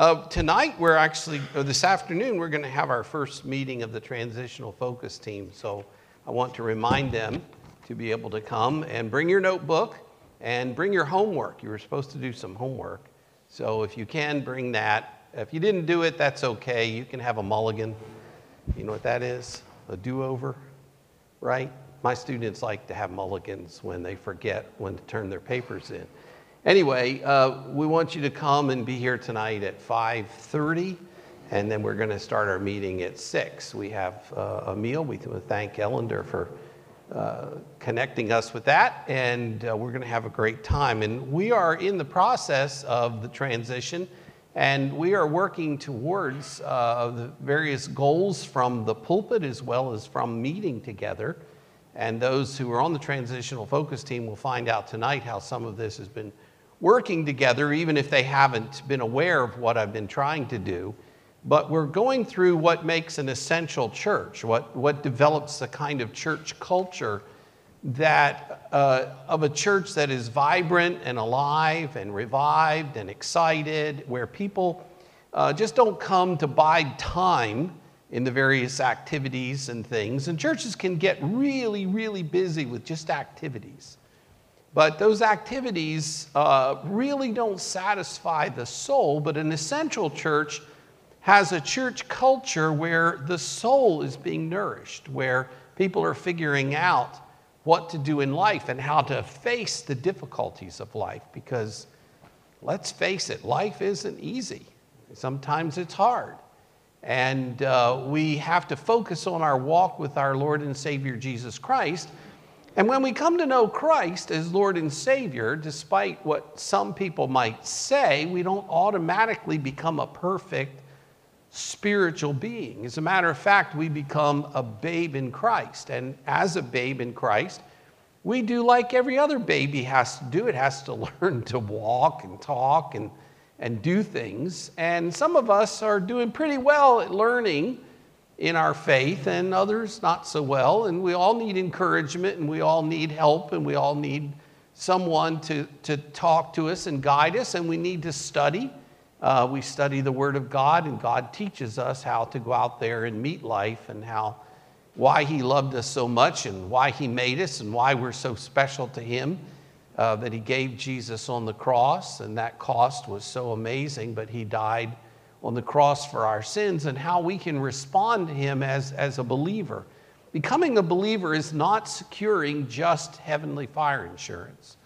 Uh, tonight, we're actually, or this afternoon, we're going to have our first meeting of the transitional focus team. So I want to remind them to be able to come and bring your notebook and bring your homework. You were supposed to do some homework. So if you can, bring that. If you didn't do it, that's okay. You can have a mulligan. You know what that is? A do over, right? My students like to have mulligans when they forget when to turn their papers in. Anyway, uh, we want you to come and be here tonight at 5:30, and then we're going to start our meeting at 6. We have uh, a meal. We thank Ellender for uh, connecting us with that, and uh, we're going to have a great time. And we are in the process of the transition, and we are working towards uh, the various goals from the pulpit as well as from meeting together. And those who are on the transitional focus team will find out tonight how some of this has been working together, even if they haven't been aware of what I've been trying to do. But we're going through what makes an essential church, what, what develops the kind of church culture that uh, of a church that is vibrant and alive and revived and excited, where people uh, just don't come to bide time in the various activities and things. And churches can get really, really busy with just activities. But those activities uh, really don't satisfy the soul. But an essential church has a church culture where the soul is being nourished, where people are figuring out what to do in life and how to face the difficulties of life. Because let's face it, life isn't easy. Sometimes it's hard. And uh, we have to focus on our walk with our Lord and Savior Jesus Christ and when we come to know Christ as Lord and Savior, despite what some people might say, we don't automatically become a perfect spiritual being. As a matter of fact, we become a babe in Christ. And as a babe in Christ, we do like every other baby has to do. It has to learn to walk and talk and, and do things. And some of us are doing pretty well at learning in our faith, and others not so well. And we all need encouragement, and we all need help, and we all need someone to, to talk to us and guide us, and we need to study. Uh, we study the Word of God, and God teaches us how to go out there and meet life and how why He loved us so much and why He made us and why we're so special to Him. Uh, that He gave Jesus on the cross, and that cost was so amazing, but He died on the cross for our sins and how we can respond to Him as, as a believer. Becoming a believer is not securing just heavenly fire insurance.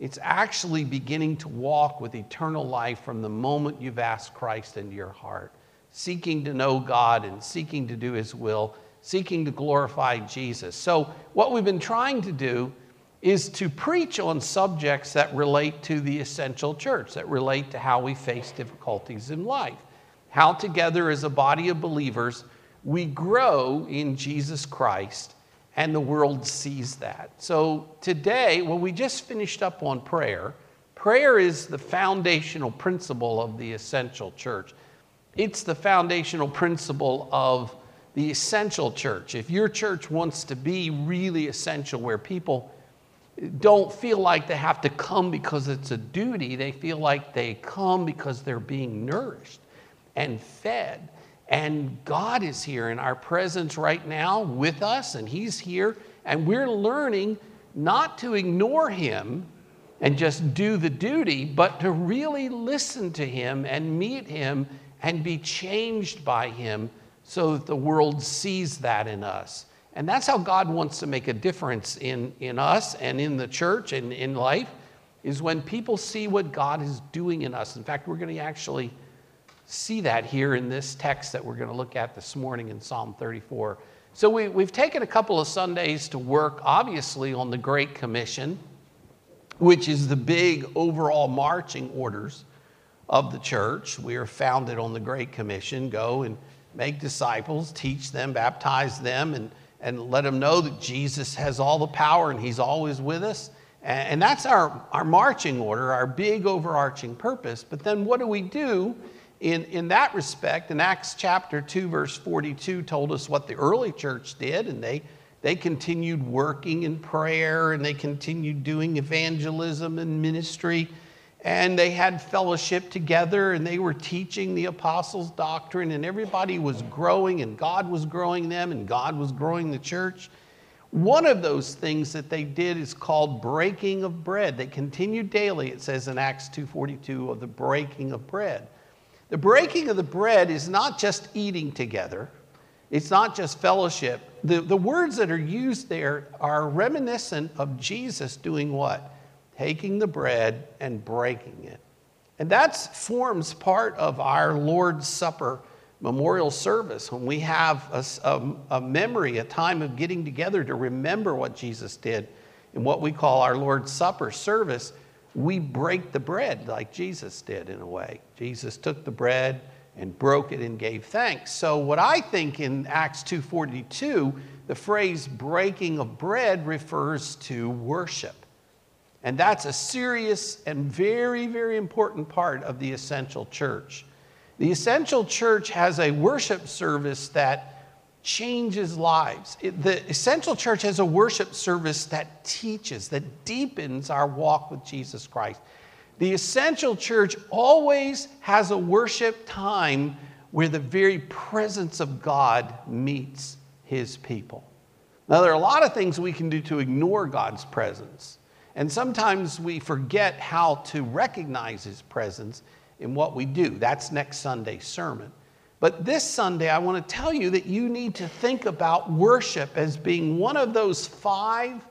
It's actually beginning to walk with eternal life from the moment you've asked Christ into your heart, seeking to know God and seeking to do His will, seeking to glorify Jesus. So, what we've been trying to do is to preach on subjects that relate to the essential church, that relate to how we face difficulties in life how together as a body of believers we grow in Jesus Christ and the world sees that. So today, well, we just finished up on prayer. Prayer is the foundational principle of the essential church. It's the foundational principle of the essential church. If your church wants to be really essential, where people don't feel like they have to come because it's a duty, they feel like they come because they're being nourished and fed. And God is here in our presence right now with us, and He's here, and we're learning not to ignore Him and just do the duty, but to really listen to Him and meet Him and be changed by Him so that the world sees that in us. And that's how God wants to make a difference in, in us and in the church and in life, is when people see what God is doing in us. In fact, we're going to actually see that here in this text that we're going to look at this morning in Psalm 34. So we, we've taken a couple of Sundays to work, obviously, on the Great Commission, which is the big overall marching orders of the church. We are founded on the Great Commission go and make disciples, teach them, baptize them, and, and let them know that Jesus has all the power and He's always with us. And, and that's our, our marching order, our big overarching purpose. But then what do we do in, in that respect, in Acts chapter 2, verse 42, told us what the early church did, and they, they continued working in prayer and they continued doing evangelism and ministry. and they had fellowship together and they were teaching the apostles' doctrine, and everybody was growing, and God was growing them, and God was growing the church. One of those things that they did is called breaking of bread. They continued daily, it says in Acts 2:42, of the breaking of bread. The breaking of the bread is not just eating together, it's not just fellowship. The, the words that are used there are reminiscent of Jesus doing what? taking the bread and breaking it. And that forms part of our Lord's Supper memorial service when we have a, a, a, memory, a time of getting together to remember what Jesus did in what we call our Lord's Supper service. We break the bread like Jesus did in a way. Jesus took the bread and broke it and gave thanks. So what I think in Acts 2:42, the phrase breaking of bread refers to worship. And that's a serious and very, very important part of the essential church. The essential church has a worship service that changes lives. the essential church has a worship service that teaches, that deepens our walk with Jesus Christ. The essential church always has a worship time where the very presence of God meets his people. Now, there are a lot of things we can do to ignore God's presence. And sometimes we forget how to recognize His presence in what we do. That's next Sunday's sermon. But this Sunday, I want to tell you that you need to think about worship as being one of those five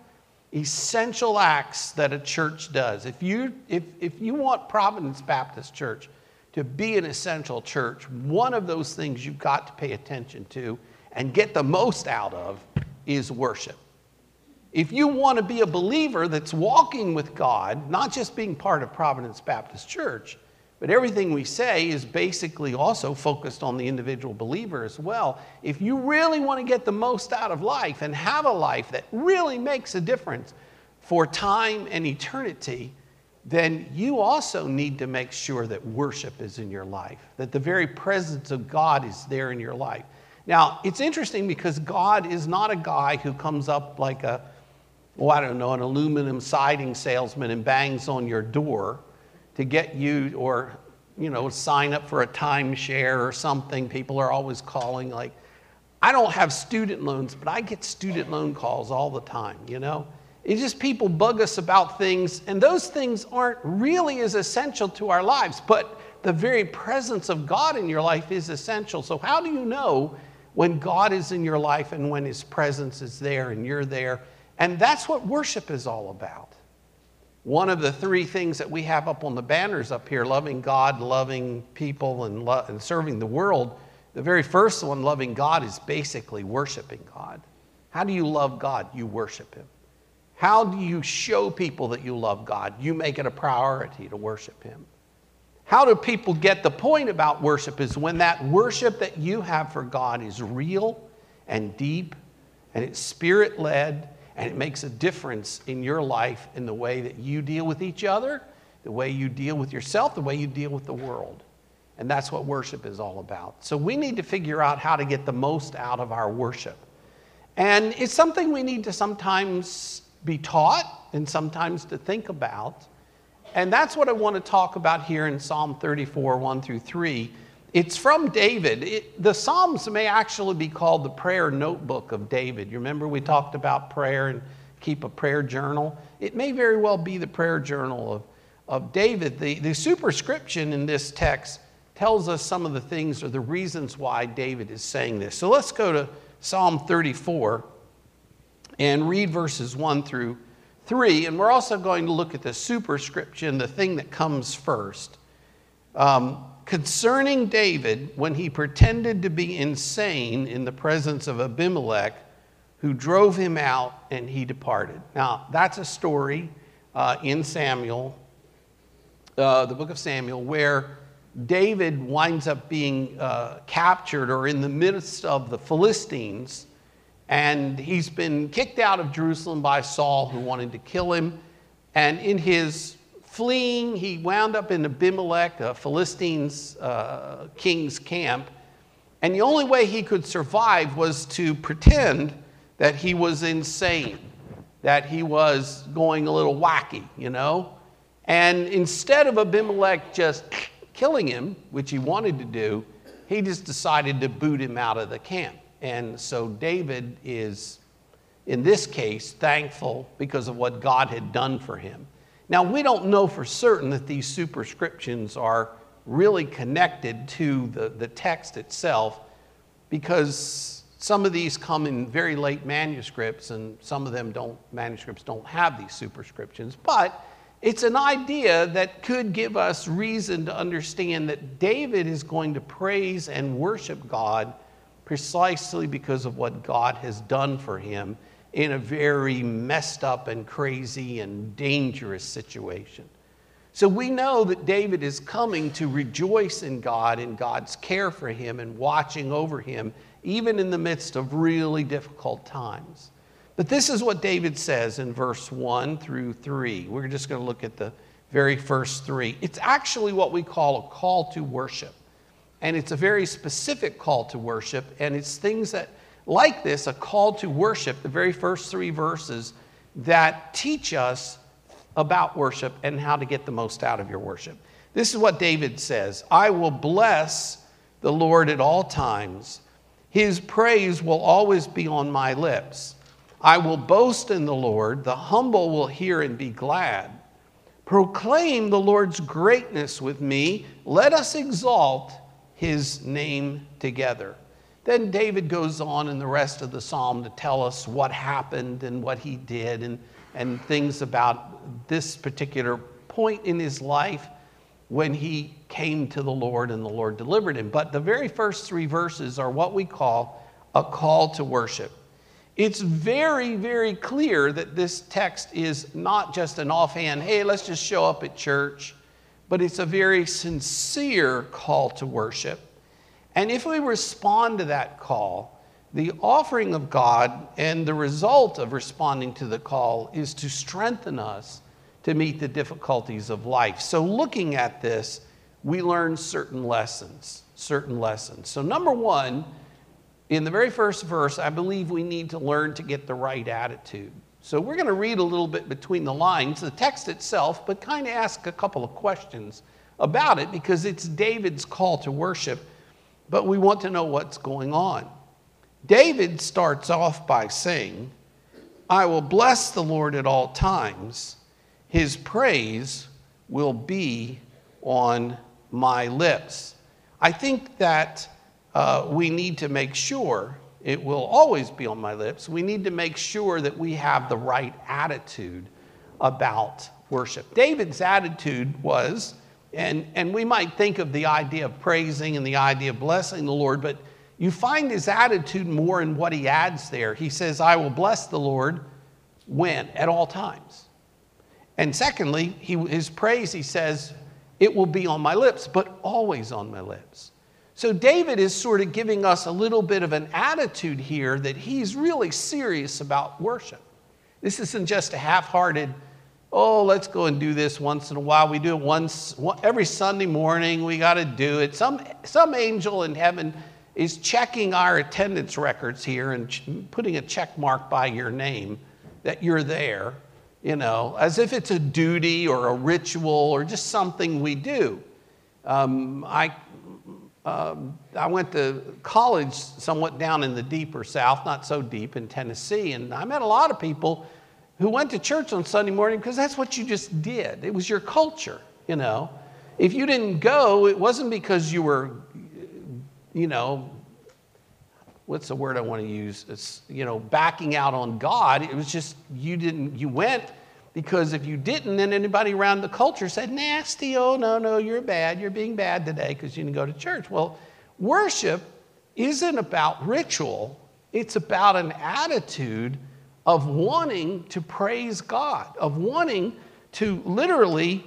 essential acts that a church does. If you, if, if you want Providence Baptist Church to be an essential church, one of those things you've got to pay attention to and get the most out of is worship. If you want to be a believer that's walking with God, not just being part of Providence Baptist Church, but everything we say is basically also focused on the individual believer as well. If you really want to get the most out of life and have a life that really makes a difference for time and eternity, then you also need to make sure that worship is in your life, that the very presence of God is there in your life. Now, it's interesting because God is not a guy who comes up like a oh, I don't know, an aluminum siding salesman and bangs on your door to get you or, you know, sign up for a timeshare or something. People are always calling, like, I don't have student loans, but I get student loan calls all the time, you know? It's just people bug us about things, and those things aren't really as essential to our lives, but the very presence of God in your life is essential. So, how do you know when God is in your life and when His presence is there and you're there? And that's what worship is all about. One of the three things that we have up on the banners up here loving God, loving people, and, lo- and serving the world the very first one, loving God, is basically worshiping God. How do you love God? You worship Him. How do you show people that you love God? You make it a priority to worship Him. How do people get the point about worship is when that worship that you have for God is real and deep and it's spirit led and it makes a difference in your life in the way that you deal with each other, the way you deal with yourself, the way you deal with the world. And that's what worship is all about. So we need to figure out how to get the most out of our worship. And it's something we need to sometimes be taught and sometimes to think about. And that's what I want to talk about here in Psalm 34, 1 through 3 it's from David. It, the Psalms may actually be called the prayer notebook of David. You remember we talked about prayer and keep a prayer journal? It may very well be the prayer journal of, of David. The, the superscription in this text tells us some of the things or the reasons why David is saying this. So let's go to Psalm 34 and read verses 1 through 3. And we're also going to look at the superscription, the thing that comes first. Um, concerning David when he pretended to be insane in the presence of Abimelech, who drove him out and he departed. Now, that's a story uh, in Samuel, uh, the book of Samuel, where David winds up being uh, captured or in the midst of the Philistines, and he's been kicked out of Jerusalem by Saul, who wanted to kill him. And in his fleeing, he wound up in Abimelech, a Philistines uh, king's camp. And the only way he could survive was to pretend that he was insane, that he was going a little wacky, you know? And instead of Abimelech just killing him, which he wanted to do, he just decided to boot him out of the camp. And so David is, in this case, thankful because of what God had done for him. Now, we don't know for certain that these superscriptions are really connected to the, the text itself because some of these come in very late manuscripts and some of them don't manuscripts don't have these superscriptions. But it's an idea that could give us reason to understand that David is going to praise and worship God precisely because of what God has done for him in a very messed up and crazy and dangerous situation. So we know that David is coming to rejoice in God and God's care for him and watching over him, even in the midst of really difficult times. But this is what David says in verse 1 through 3. We're just going to look at the very first three. It's actually what we call a call to worship. And it's a very specific call to worship. And it's things that, like this, a call to worship, the very first three verses, that teach us about worship and how to get the most out of your worship. This is what David says I will bless the Lord at all times, his praise will always be on my lips. I will boast in the Lord, the humble will hear and be glad. Proclaim the Lord's greatness with me, let us exalt his name together. Then David goes on in the rest of the psalm to tell us what happened and what he did and and things about this particular point in his life when he came to the Lord and the Lord delivered him. But the very first three verses are what we call a call to worship. It's very, very clear that this text is not just an offhand, hey, let's just show up at church, but it's a very sincere call to worship. And if we respond to that call, the offering of God and the result of responding to the call is to strengthen us to meet the difficulties of life. So, looking at this, we learn certain lessons. Certain lessons. So, number one, in the very first verse, I believe we need to learn to get the right attitude. So, we're going to read a little bit between the lines, the text itself, but kind of ask a couple of questions about it because it's David's call to worship, but we want to know what's going on. David starts off by saying, I will bless the Lord at all times. His praise will be on my lips. I think that uh, we need to make sure it will always be on my lips. We need to make sure that we have the right attitude about worship. David's attitude was, and, and we might think of the idea of praising and the idea of blessing the Lord, but you find his attitude more in what he adds there. He says, I will bless the Lord when? At all times. And secondly, he, his praise, he says, it will be on my lips, but always on my lips. So David is sort of giving us a little bit of an attitude here that he's really serious about worship. This isn't just a half hearted, oh, let's go and do this once in a while. We do it once, every Sunday morning, we got to do it. Some, some angel in heaven is checking our attendance records here and putting a check mark by your name that you're there, you know, as if it's a duty or a ritual or just something we do. Um, I, um, I went to college somewhat down in the deeper south, not so deep in Tennessee, and I met a lot of people who went to church on Sunday morning because that's what you just did. It was your culture, you know. If you didn't go, it wasn't because you were you know, what's the word I want to use? It's, you know, backing out on God. It was just you didn't, you went because if you didn't, then anybody around the culture said, nasty, oh, no, no, you're bad. You're being bad today because you didn't go to church. Well, worship isn't about ritual, it's about an attitude of wanting to praise God, of wanting to literally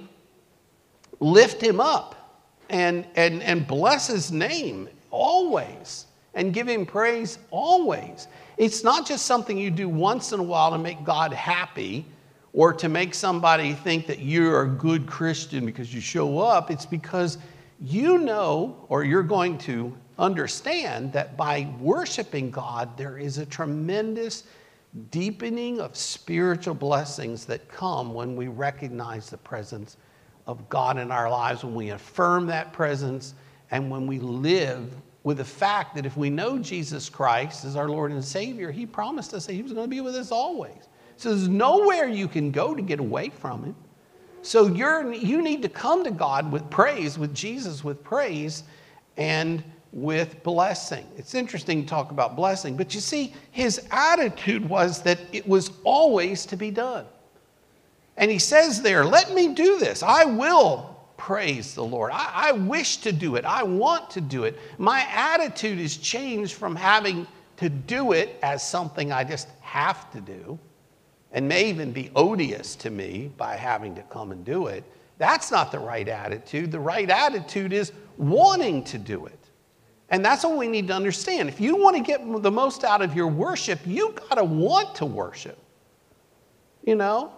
lift Him up and, and, and bless His name always and give him praise always. It's not just something you do once in a while to make God happy or to make somebody think that you're a good Christian because you show up. It's because you know or you're going to understand that by worshiping God, there is a tremendous deepening of spiritual blessings that come when we recognize the presence of God in our lives, when we affirm that presence, and when we live with the fact that if we know Jesus Christ as our Lord and Savior, He promised us that He was going to be with us always. So there's nowhere you can go to get away from Him. So you're, you need to come to God with praise, with Jesus with praise, and with blessing. It's interesting to talk about blessing, but you see, his attitude was that it was always to be done. And he says there, Let me do this. I will praise the Lord. I, I, wish to do it. I want to do it. My attitude is changed from having to do it as something I just have to do and may even be odious to me by having to come and do it. That's not the right attitude. The right attitude is wanting to do it. And that's what we need to understand. If you want to get the most out of your worship, you got to want to worship. You know?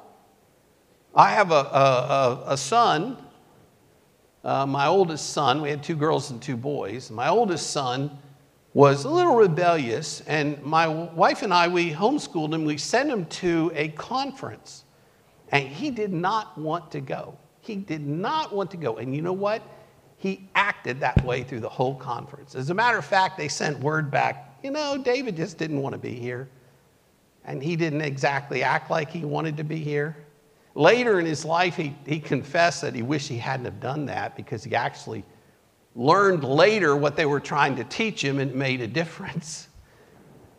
I have a, a, a son, uh, my oldest son, we had two girls and two boys. My oldest son was a little rebellious, and my wife and I, we homeschooled him. We sent him to a conference, and he did not want to go. He did not want to go. And you know what? He acted that way through the whole conference. As a matter of fact, they sent word back, you know, David just didn't want to be here. And he didn't exactly act like he wanted to be here. Later in his life, he, he confessed that he wished he hadn't have done that because he actually learned later what they were trying to teach him and it made a difference.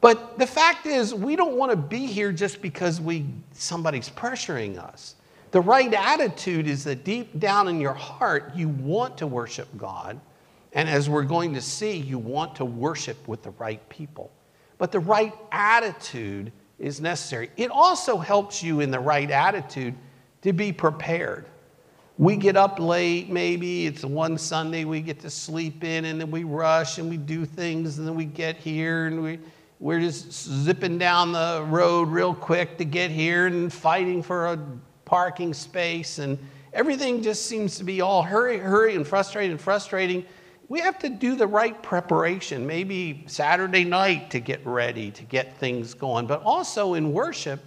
But the fact is, we don't want to be here just because we, somebody's pressuring us. The right attitude is that deep down in your heart, you want to worship God. And as we're going to see, you want to worship with the right people. But the right attitude is necessary. It also helps you in the right attitude to be prepared. We get up late, maybe it's one Sunday, we get to sleep in, and then we rush and we do things, and then we get here and we, we're just zipping down the road real quick to get here and fighting for a parking space, and everything just seems to be all hurry, hurry, and frustrating, and frustrating. We have to do the right preparation, maybe Saturday night to get ready, to get things going, but also in worship,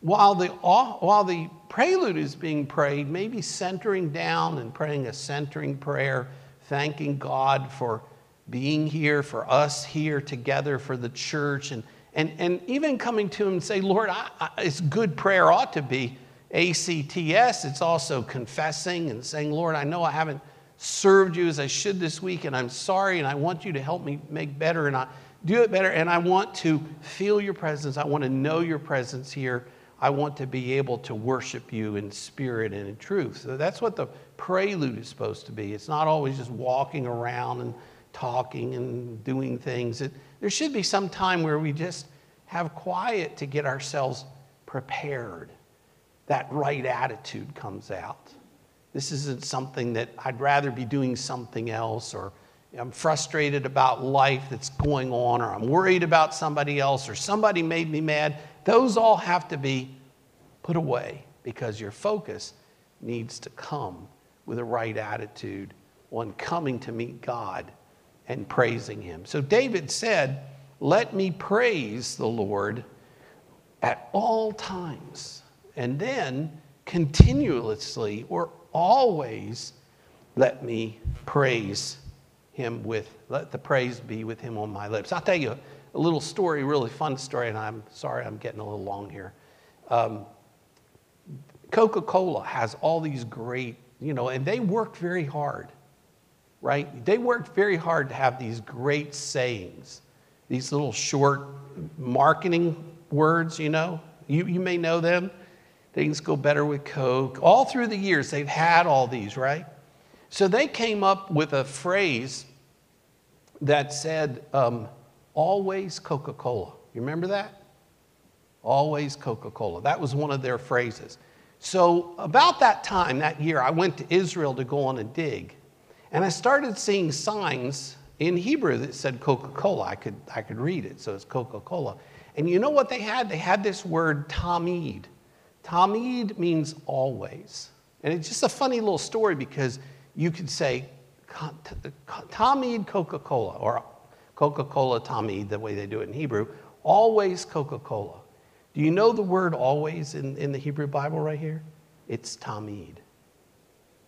while the, while the prelude is being prayed, maybe centering down and praying a centering prayer, thanking God for being here, for us here together, for the church, and, and, and even coming to Him and say, Lord, I, I, it's good prayer ought to be ACTS, it's also confessing and saying, Lord, I know I haven't served you as I should this week, and I'm sorry, and I want you to help me make better, and I do it better, and I want to feel your presence. I want to know your presence here. I want to be able to worship you in spirit and in truth. So that's what the prelude is supposed to be. It's not always just walking around and talking and doing things. It, there should be some time where we just have quiet to get ourselves prepared that right attitude comes out. This isn't something that I'd rather be doing something else, or I'm frustrated about life that's going on, or I'm worried about somebody else, or somebody made me mad. Those all have to be put away because your focus needs to come with a right attitude on coming to meet God and praising Him. So David said, Let me praise the Lord at all times. And then continuously or always let me praise him with, let the praise be with him on my lips. I'll tell you a little story, really fun story, and I'm sorry I'm getting a little long here. Um, Coca Cola has all these great, you know, and they worked very hard, right? They worked very hard to have these great sayings, these little short marketing words, you know. You, you may know them. Things go better with Coke. All through the years, they've had all these, right? So they came up with a phrase that said, um, always Coca Cola. You remember that? Always Coca Cola. That was one of their phrases. So, about that time, that year, I went to Israel to go on a dig. And I started seeing signs in Hebrew that said Coca Cola. I could, I could read it, so it's Coca Cola. And you know what they had? They had this word tamid. Tamid means always. And it's just a funny little story because you could say Tamid Coca Cola or Coca Cola Tamid, the way they do it in Hebrew, always Coca Cola. Do you know the word always in, in the Hebrew Bible right here? It's Tamid.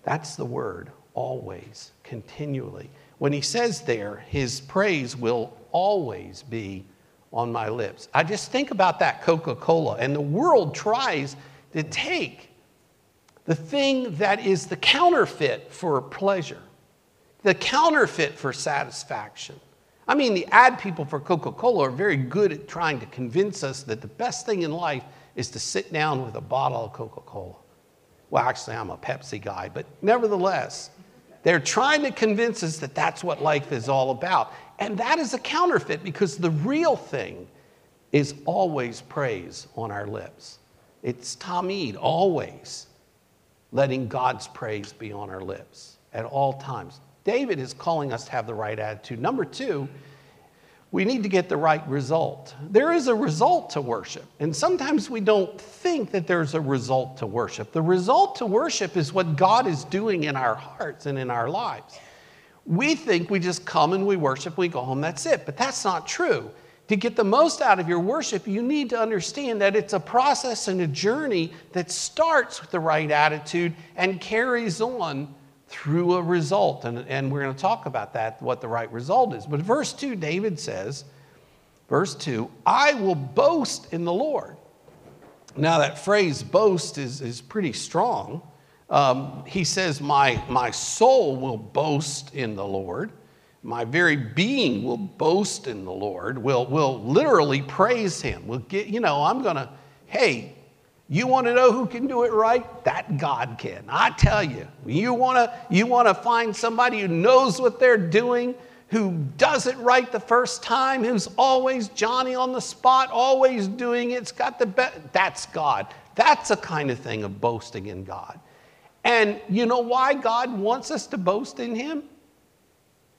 That's the word, always, continually. When he says there, his praise will always be on my lips. I just think about that Coca Cola, and the world tries to take the thing that is the counterfeit for pleasure, the counterfeit for satisfaction. I mean, the ad people for Coca Cola are very good at trying to convince us that the best thing in life is to sit down with a bottle of Coca Cola. Well, actually, I'm a Pepsi guy, but nevertheless, they're trying to convince us that that's what life is all about. And that is a counterfeit because the real thing is always praise on our lips. It's Tamid, always letting God's praise be on our lips at all times. David is calling us to have the right attitude. Number two, we need to get the right result. There is a result to worship, and sometimes we don't think that there's a result to worship. The result to worship is what God is doing in our hearts and in our lives. We think we just come and we worship, we go home, that's it, but that's not true. To get the most out of your worship, you need to understand that it's a process and a journey that starts with the right attitude and carries on through a result. And, and we're going to talk about that, what the right result is. But verse 2, David says, verse 2, I will boast in the Lord. Now, that phrase boast is, is pretty strong. Um, he says, my, my soul will boast in the Lord. My very being will boast in the Lord, will, will literally praise him. Will get, you know, I'm going to, hey, you want to know who can do it right? That God can. I tell you. You want to you want to find somebody who knows what they're doing, who does it right the first time, who's always Johnny on the spot, always doing it. It's got the best. That's God. That's a kind of thing of boasting in God. And you know why God wants us to boast in him?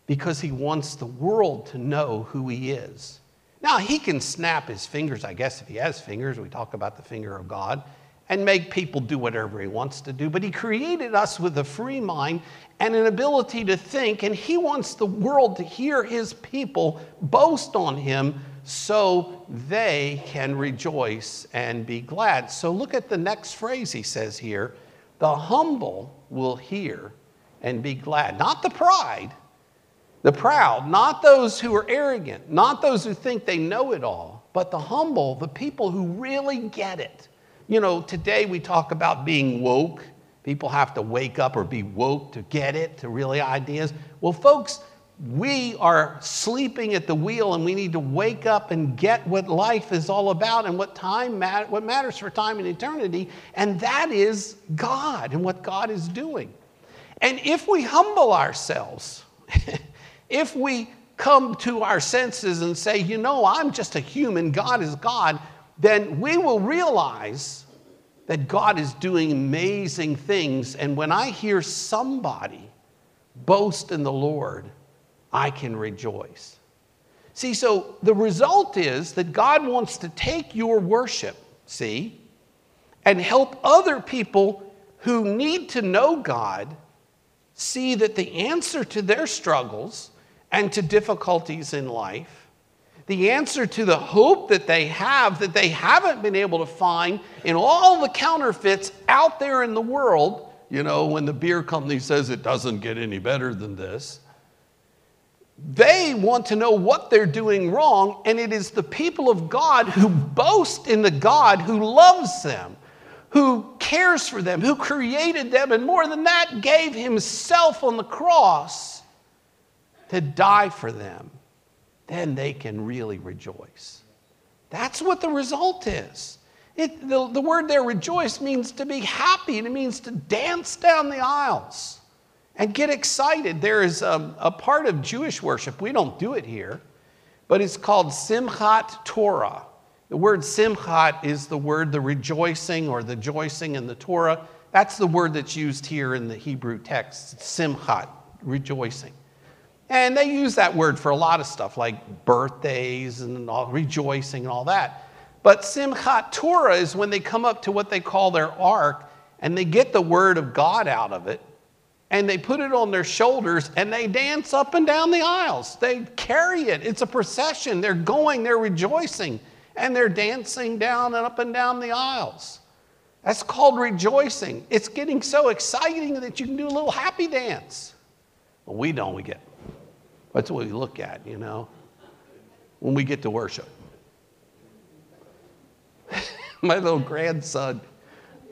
Because he wants the world to know who he is. Now, he can snap his fingers, I guess, if he has fingers. We talk about the finger of God, and make people do whatever he wants to do. But he created us with a free mind and an ability to think, and he wants the world to hear his people boast on him so they can rejoice and be glad. So look at the next phrase he says here the humble will hear and be glad. Not the pride, the proud, not those who are arrogant, not those who think they know it all, but the humble, the people who really get it. You know, today we talk about being woke. People have to wake up or be woke to get it, to really ideas. Well, folks, we are sleeping at the wheel and we need to wake up and get what life is all about and what time mat- what matters for time and eternity and that is God and what God is doing. And if we humble ourselves If we come to our senses and say, you know, I'm just a human, God is God, then we will realize that God is doing amazing things. And when I hear somebody boast in the Lord, I can rejoice. See, so the result is that God wants to take your worship, see, and help other people who need to know God see that the answer to their struggles and to difficulties in life, the answer to the hope that they have that they haven't been able to find in all the counterfeits out there in the world. You know, when the beer company says it doesn't get any better than this, they want to know what they're doing wrong, and it is the people of God who boast in the God who loves them, who cares for them, who created them, and more than that, gave himself on the cross to die for them, then they can really rejoice. That's what the result is. It, the, the word there, rejoice, means to be happy, and it means to dance down the aisles and get excited. There is a, a part of Jewish worship, we don't do it here, but it's called Simchat Torah. The word Simchat is the word the rejoicing or the joicing in the Torah. That's the word that's used here in the Hebrew text, Simchat, rejoicing. And they use that word for a lot of stuff, like birthdays and all, rejoicing and all that. But Simchat Torah is when they come up to what they call their ark and they get the word of God out of it and they put it on their shoulders and they dance up and down the aisles. They carry it. It's a procession. They're going, they're rejoicing, and they're dancing down and up and down the aisles. That's called rejoicing. It's getting so exciting that you can do a little happy dance. Well, we don't, we get. That's what we look at, you know, when we get to worship. My little grandson,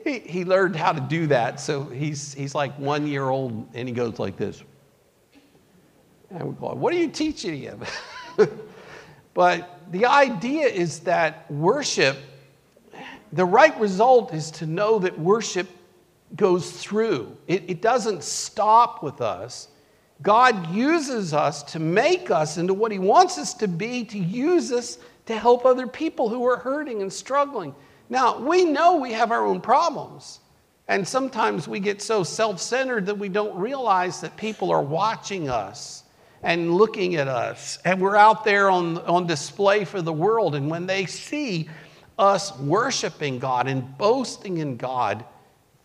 he, he learned how to do that. So he's, he's like one year old and he goes like this. And we're going, What are you teaching him? but the idea is that worship the right result is to know that worship goes through, it, it doesn't stop with us. God uses us to make us into what He wants us to be, to use us to help other people who are hurting and struggling. Now, we know we have our own problems. And sometimes we get so self centered that we don't realize that people are watching us and looking at us. And we're out there on, on display for the world. And when they see us worshiping God and boasting in God,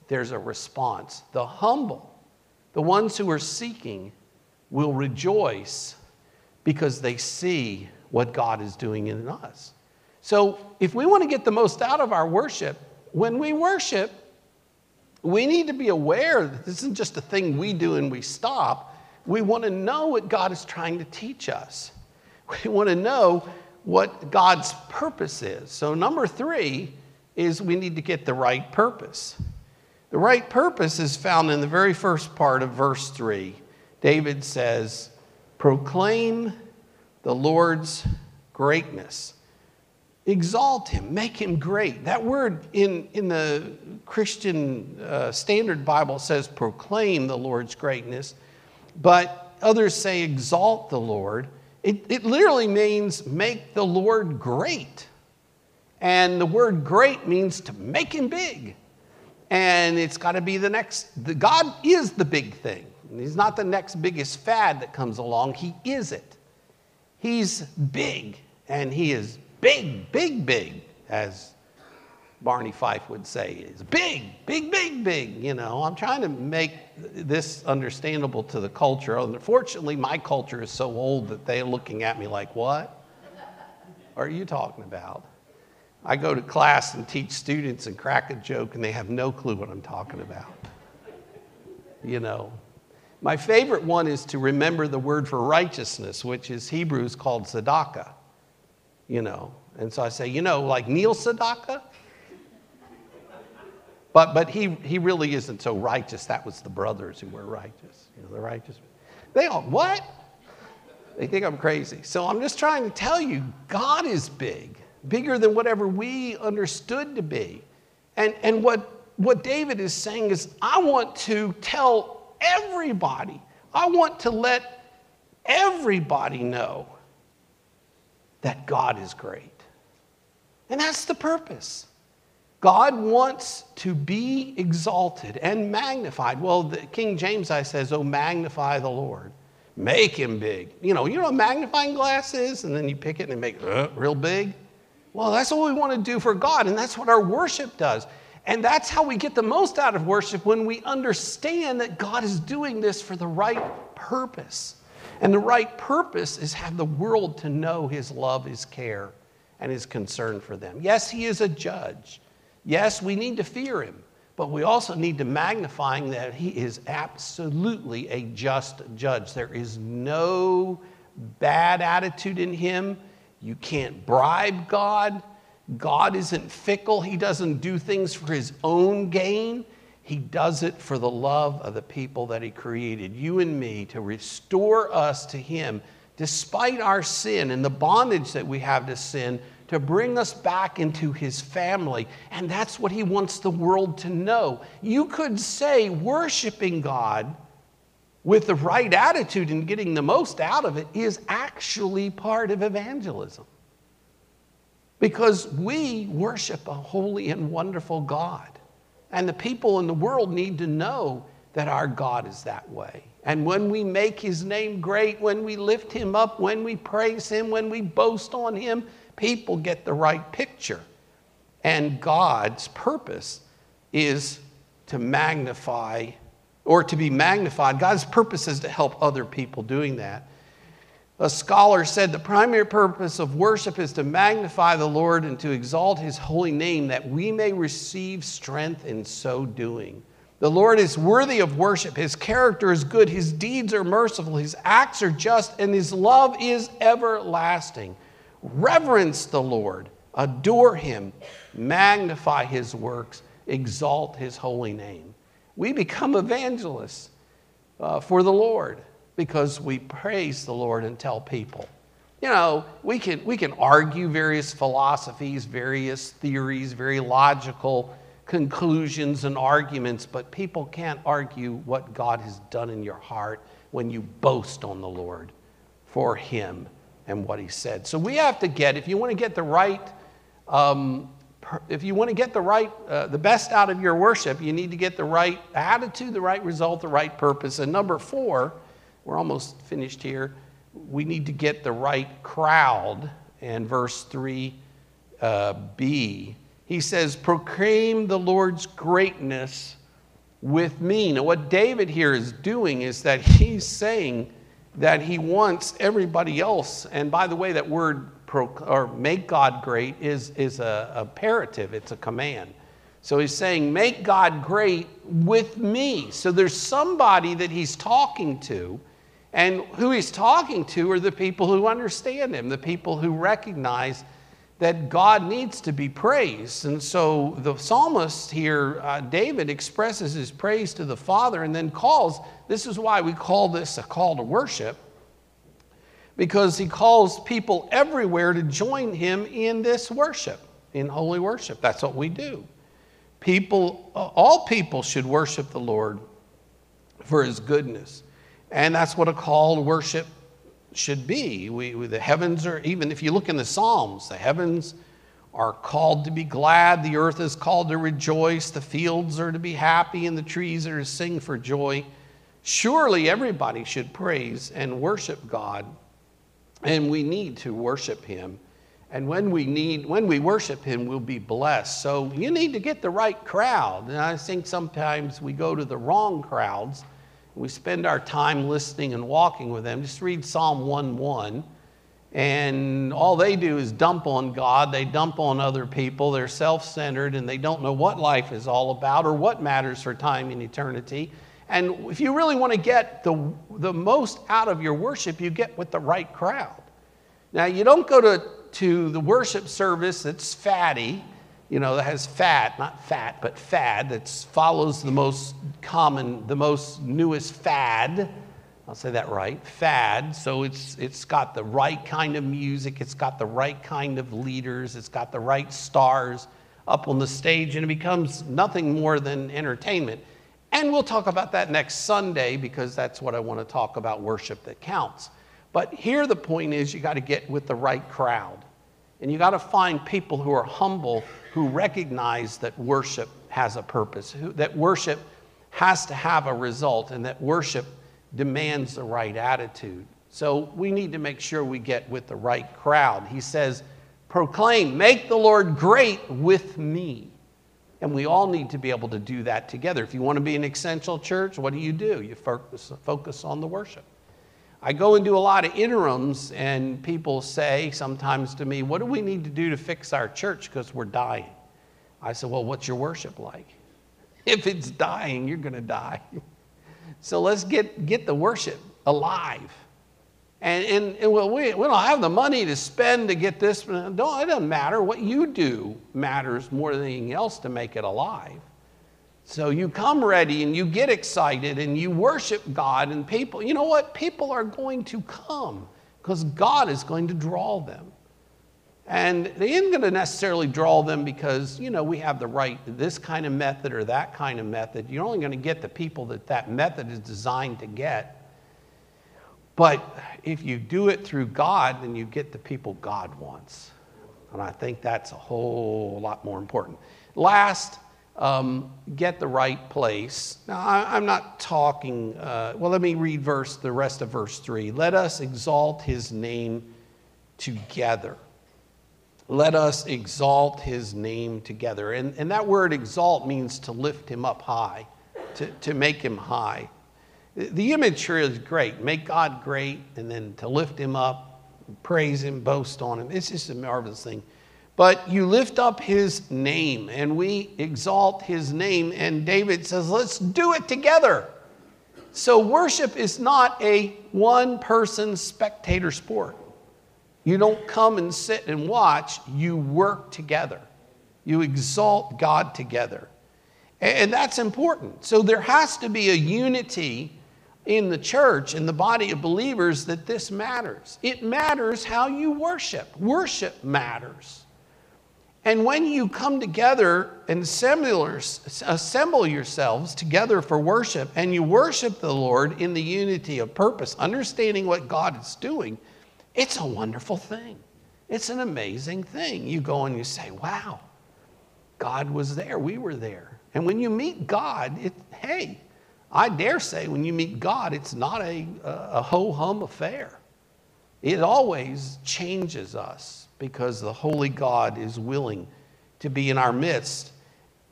there's a response. The humble, the ones who are seeking, will rejoice because they see what God is doing in us. So, if we want to get the most out of our worship, when we worship, we need to be aware that this isn't just a thing we do and we stop. We want to know what God is trying to teach us. We want to know what God's purpose is. So, number three is we need to get the right purpose. The right purpose is found in the very first part of verse three. David says, Proclaim the Lord's greatness. Exalt him, make him great. That word in, in the Christian uh, Standard Bible says proclaim the Lord's greatness, but others say exalt the Lord. It, it literally means make the Lord great. And the word great means to make him big. And it's got to be the next, the, God is the big thing. He's not the next biggest fad that comes along, He is it. He's big, and He is big, big, big, as Barney Fife would say, is big, big, big, big. You know, I'm trying to make this understandable to the culture. Unfortunately, my culture is so old that they're looking at me like, what are you talking about? I go to class and teach students and crack a joke, and they have no clue what I'm talking about. You know, my favorite one is to remember the word for righteousness, which is Hebrews called tzedakah. You know, and so I say, you know, like Neil Sedaka, but, but he, he really isn't so righteous. That was the brothers who were righteous. You know, the righteous. They all, what? They think I'm crazy. So I'm just trying to tell you, God is big, bigger than whatever we understood to be. And, and what, what David is saying is, I want to tell everybody, I want to let everybody know that God is great. And that's the purpose. God wants to be exalted and magnified. Well, the King James I says, "Oh magnify the Lord. Make him big." You know, you know what magnifying glass is and then you pick it and make it uh, real big? Well, that's what we want to do for God and that's what our worship does. And that's how we get the most out of worship when we understand that God is doing this for the right purpose. And the right purpose is have the world to know his love, his care, and his concern for them. Yes, he is a judge. Yes, we need to fear him, but we also need to magnify that he is absolutely a just judge. There is no bad attitude in him. You can't bribe God. God isn't fickle. He doesn't do things for his own gain. He does it for the love of the people that he created, you and me, to restore us to him despite our sin and the bondage that we have to sin to bring us back into his family. And that's what he wants the world to know. You could say worshiping God with the right attitude and getting the most out of it is actually part of evangelism. Because we worship a holy and wonderful God. And the people in the world need to know that our God is that way. And when we make his name great, when we lift him up, when we praise him, when we boast on him, people get the right picture. And God's purpose is to magnify or to be magnified. God's purpose is to help other people doing that. A scholar said the primary purpose of worship is to magnify the Lord and to exalt his holy name that we may receive strength in so doing. The Lord is worthy of worship. His character is good. His deeds are merciful. His acts are just, and his love is everlasting. Reverence the Lord, adore him, magnify his works, exalt his holy name. We become evangelists uh, for the Lord because we praise the Lord and tell people. You know, we can, we can argue various philosophies, various theories, very logical conclusions and arguments, but people can't argue what God has done in your heart when you boast on the Lord for Him and what He said. So we have to get, if you want to get the right, um, if you want to get the right, uh, the best out of your worship, you need to get the right attitude, the right result, the right purpose. And number four, we're almost finished here. We need to get the right crowd. And verse 3b, uh, he says, Proclaim the Lord's greatness with me. Now, what David here is doing is that he's saying that he wants everybody else, and by the way, that word pro, or make God great is, is a, a imperative, it's a command. So he's saying, Make God great with me. So there's somebody that he's talking to and who he's talking to are the people who understand him, the people who recognize that God needs to be praised. And so the psalmist here, uh, David, expresses his praise to the Father and then calls. This is why we call this a call to worship, because he calls people everywhere to join him in this worship, in holy worship. That's what we do. People, all people should worship the Lord for his goodness. And that's what a call to worship should be. We, we, the heavens are, even if you look in the Psalms, the heavens are called to be glad, the earth is called to rejoice, the fields are to be happy, and the trees are to sing for joy. Surely everybody should praise and worship God, and we need to worship Him. And when we need, when we worship Him, we'll be blessed. So you need to get the right crowd. And I think sometimes we go to the wrong crowds we spend our time listening and walking with them. Just read Psalm 1 1. And all they do is dump on God, they dump on other people, they're self centered, and they don't know what life is all about or what matters for time and eternity. And if you really want to get the, the most out of your worship, you get with the right crowd. Now, you don't go to, to the worship service that's fatty you know, that has fat, not fat, but fad, that follows the most common, the most newest fad. I'll say that right, fad. So it's, it's got the right kind of music, it's got the right kind of leaders, it's got the right stars up on the stage, and it becomes nothing more than entertainment. And we'll talk about that next Sunday because that's what I want to talk about worship that counts. But here the point is you got to get with the right crowd. And you got to find people who are humble who recognize that worship has a purpose, who, that worship has to have a result, and that worship demands the right attitude. So we need to make sure we get with the right crowd. He says, Proclaim, make the Lord great with me. And we all need to be able to do that together. If you want to be an essential church, what do you do? You focus, focus on the worship. I go and do a lot of interims, and people say sometimes to me, What do we need to do to fix our church because we're dying? I said, Well, what's your worship like? If it's dying, you're going to die. So let's get, get the worship alive. And, and, and well, we, we don't have the money to spend to get this. Don't, it doesn't matter. What you do matters more than anything else to make it alive. So you come ready and you get excited and you worship God, and people, you know what? People are going to come because God is going to draw them. And they ain't going to necessarily draw them because, you know, we have the right, this kind of method or that kind of method. You're only going to get the people that that method is designed to get. But if you do it through God, then you get the people God wants. And I think that's a whole lot more important. Last, um, get the right place. Now, I, am not talking, uh, well, let me read verse, the rest of verse 3. Let us exalt his name together let us exalt his name together. And, and that word exalt means to lift him up high, to, to make him high. The imagery is great. Make God great, and then to lift him up, praise him, boast on him. It's just a marvelous thing. But you lift up his name, and we exalt his name. And David says, let's do it together. So worship is not a one person spectator sport. You don't come and sit and watch, you work together. You exalt God together. And that's important. So there has to be a unity in the church, in the body of believers, that this matters. It matters how you worship. Worship matters. And when you come together and assemble yourselves together for worship, and you worship the Lord in the unity of purpose, understanding what God is doing, it's a wonderful thing. It's an amazing thing. You go and you say, wow, God was there. We were there. And when you meet God, it, hey, I dare say when you meet God, it's not a, a ho hum affair. It always changes us because the Holy God is willing to be in our midst.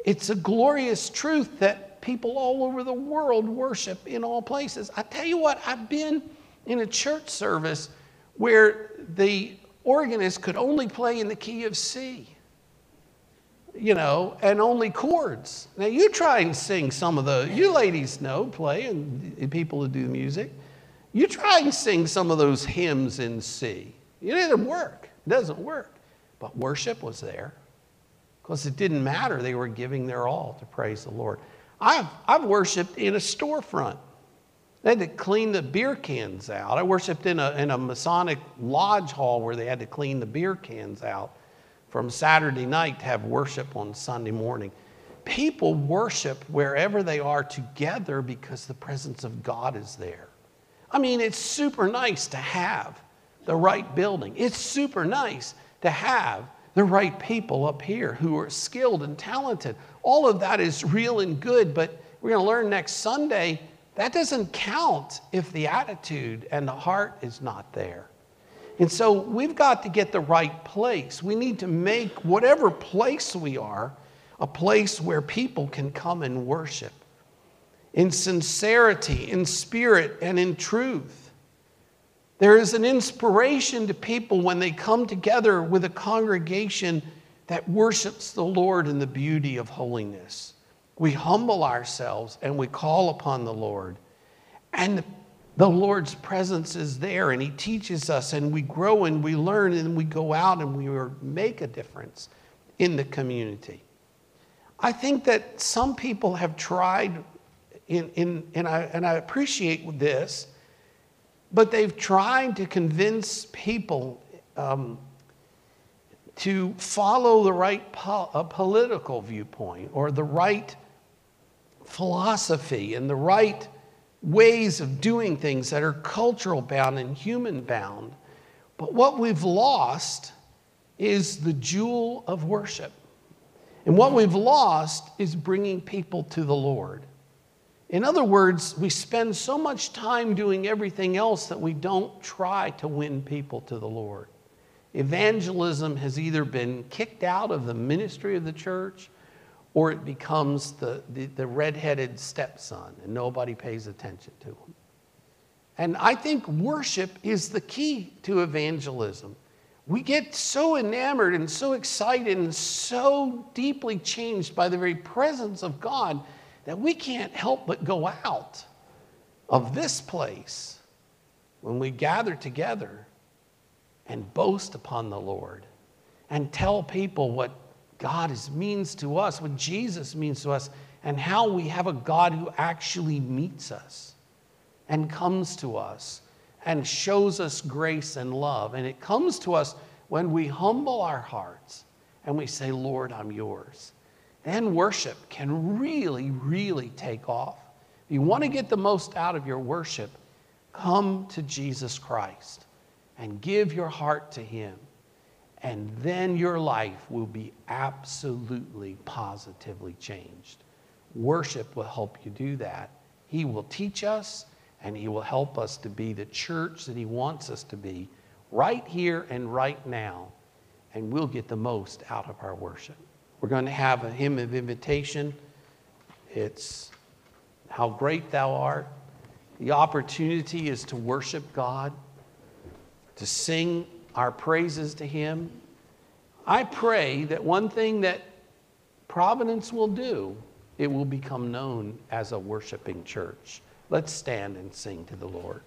It's a glorious truth that people all over the world worship in all places. I tell you what, I've been in a church service where the organist could only play in the key of C you know, and only chords. Now you try and sing some of the, you ladies know, play, and people who do music. You try and sing some of those hymns in C. It doesn't work. It doesn't work. But worship was there because it didn't matter. They were giving their all to praise the Lord. I've, I've worshiped in a storefront. They had to clean the beer cans out. I worshiped in a, in a Masonic lodge hall where they had to clean the beer cans out from Saturday night to have worship on Sunday morning. People worship wherever they are together because the presence of God is there. I mean, it's super nice to have the right building. It's super nice to have the right people up here who are skilled and talented. All of that is real and good, but we're going to learn next Sunday that doesn't count if the attitude and the heart is not there. And so we've got to get the right place. We need to make whatever place we are a place where people can come and worship in sincerity, in spirit, and in truth. There is an inspiration to people when they come together with a congregation that worships the Lord in the beauty of holiness. We humble ourselves and we call upon the Lord. And the Lord's presence is there and He teaches us, and we grow and we learn, and we go out and we make a difference in the community. I think that some people have tried, in, in, and, I, and I appreciate this, but they've tried to convince people um, to follow the right po- political viewpoint or the right philosophy and the right ways of doing things that are cultural bound and human bound. But what we've lost is the jewel of worship. And what we've lost is bringing people to the Lord. In other words, we spend so much time doing everything else that we don't try to win people to the Lord. Evangelism has either been kicked out of the ministry of the church or it becomes the, the, the redheaded stepson and nobody pays attention to him. And I think worship is the key to evangelism. We get so enamored and so excited and so deeply changed by the very presence of God that we can't help but go out of this place when we gather together and boast upon the Lord and tell people what God is, means to us, what Jesus means to us, and how we have a God who actually meets us and comes to us and shows us grace and love. And it comes to us when we humble our hearts and we say, Lord, I'm yours. Then worship can really, really take off. If you want to get the most out of your worship, come to Jesus Christ and give your heart to Him and then your life will be absolutely, positively changed. Worship will help you do that. He will teach us and He will help us to be the church that He wants us to be right here and right now, and we'll get the most out of our worship. We're going to have a hymn of invitation. It's How Great Thou Art. The opportunity is to worship God, to sing our praises to Him. I pray that one thing that Providence will do, it will become known as a worshiping church. Let's stand and sing to the Lord.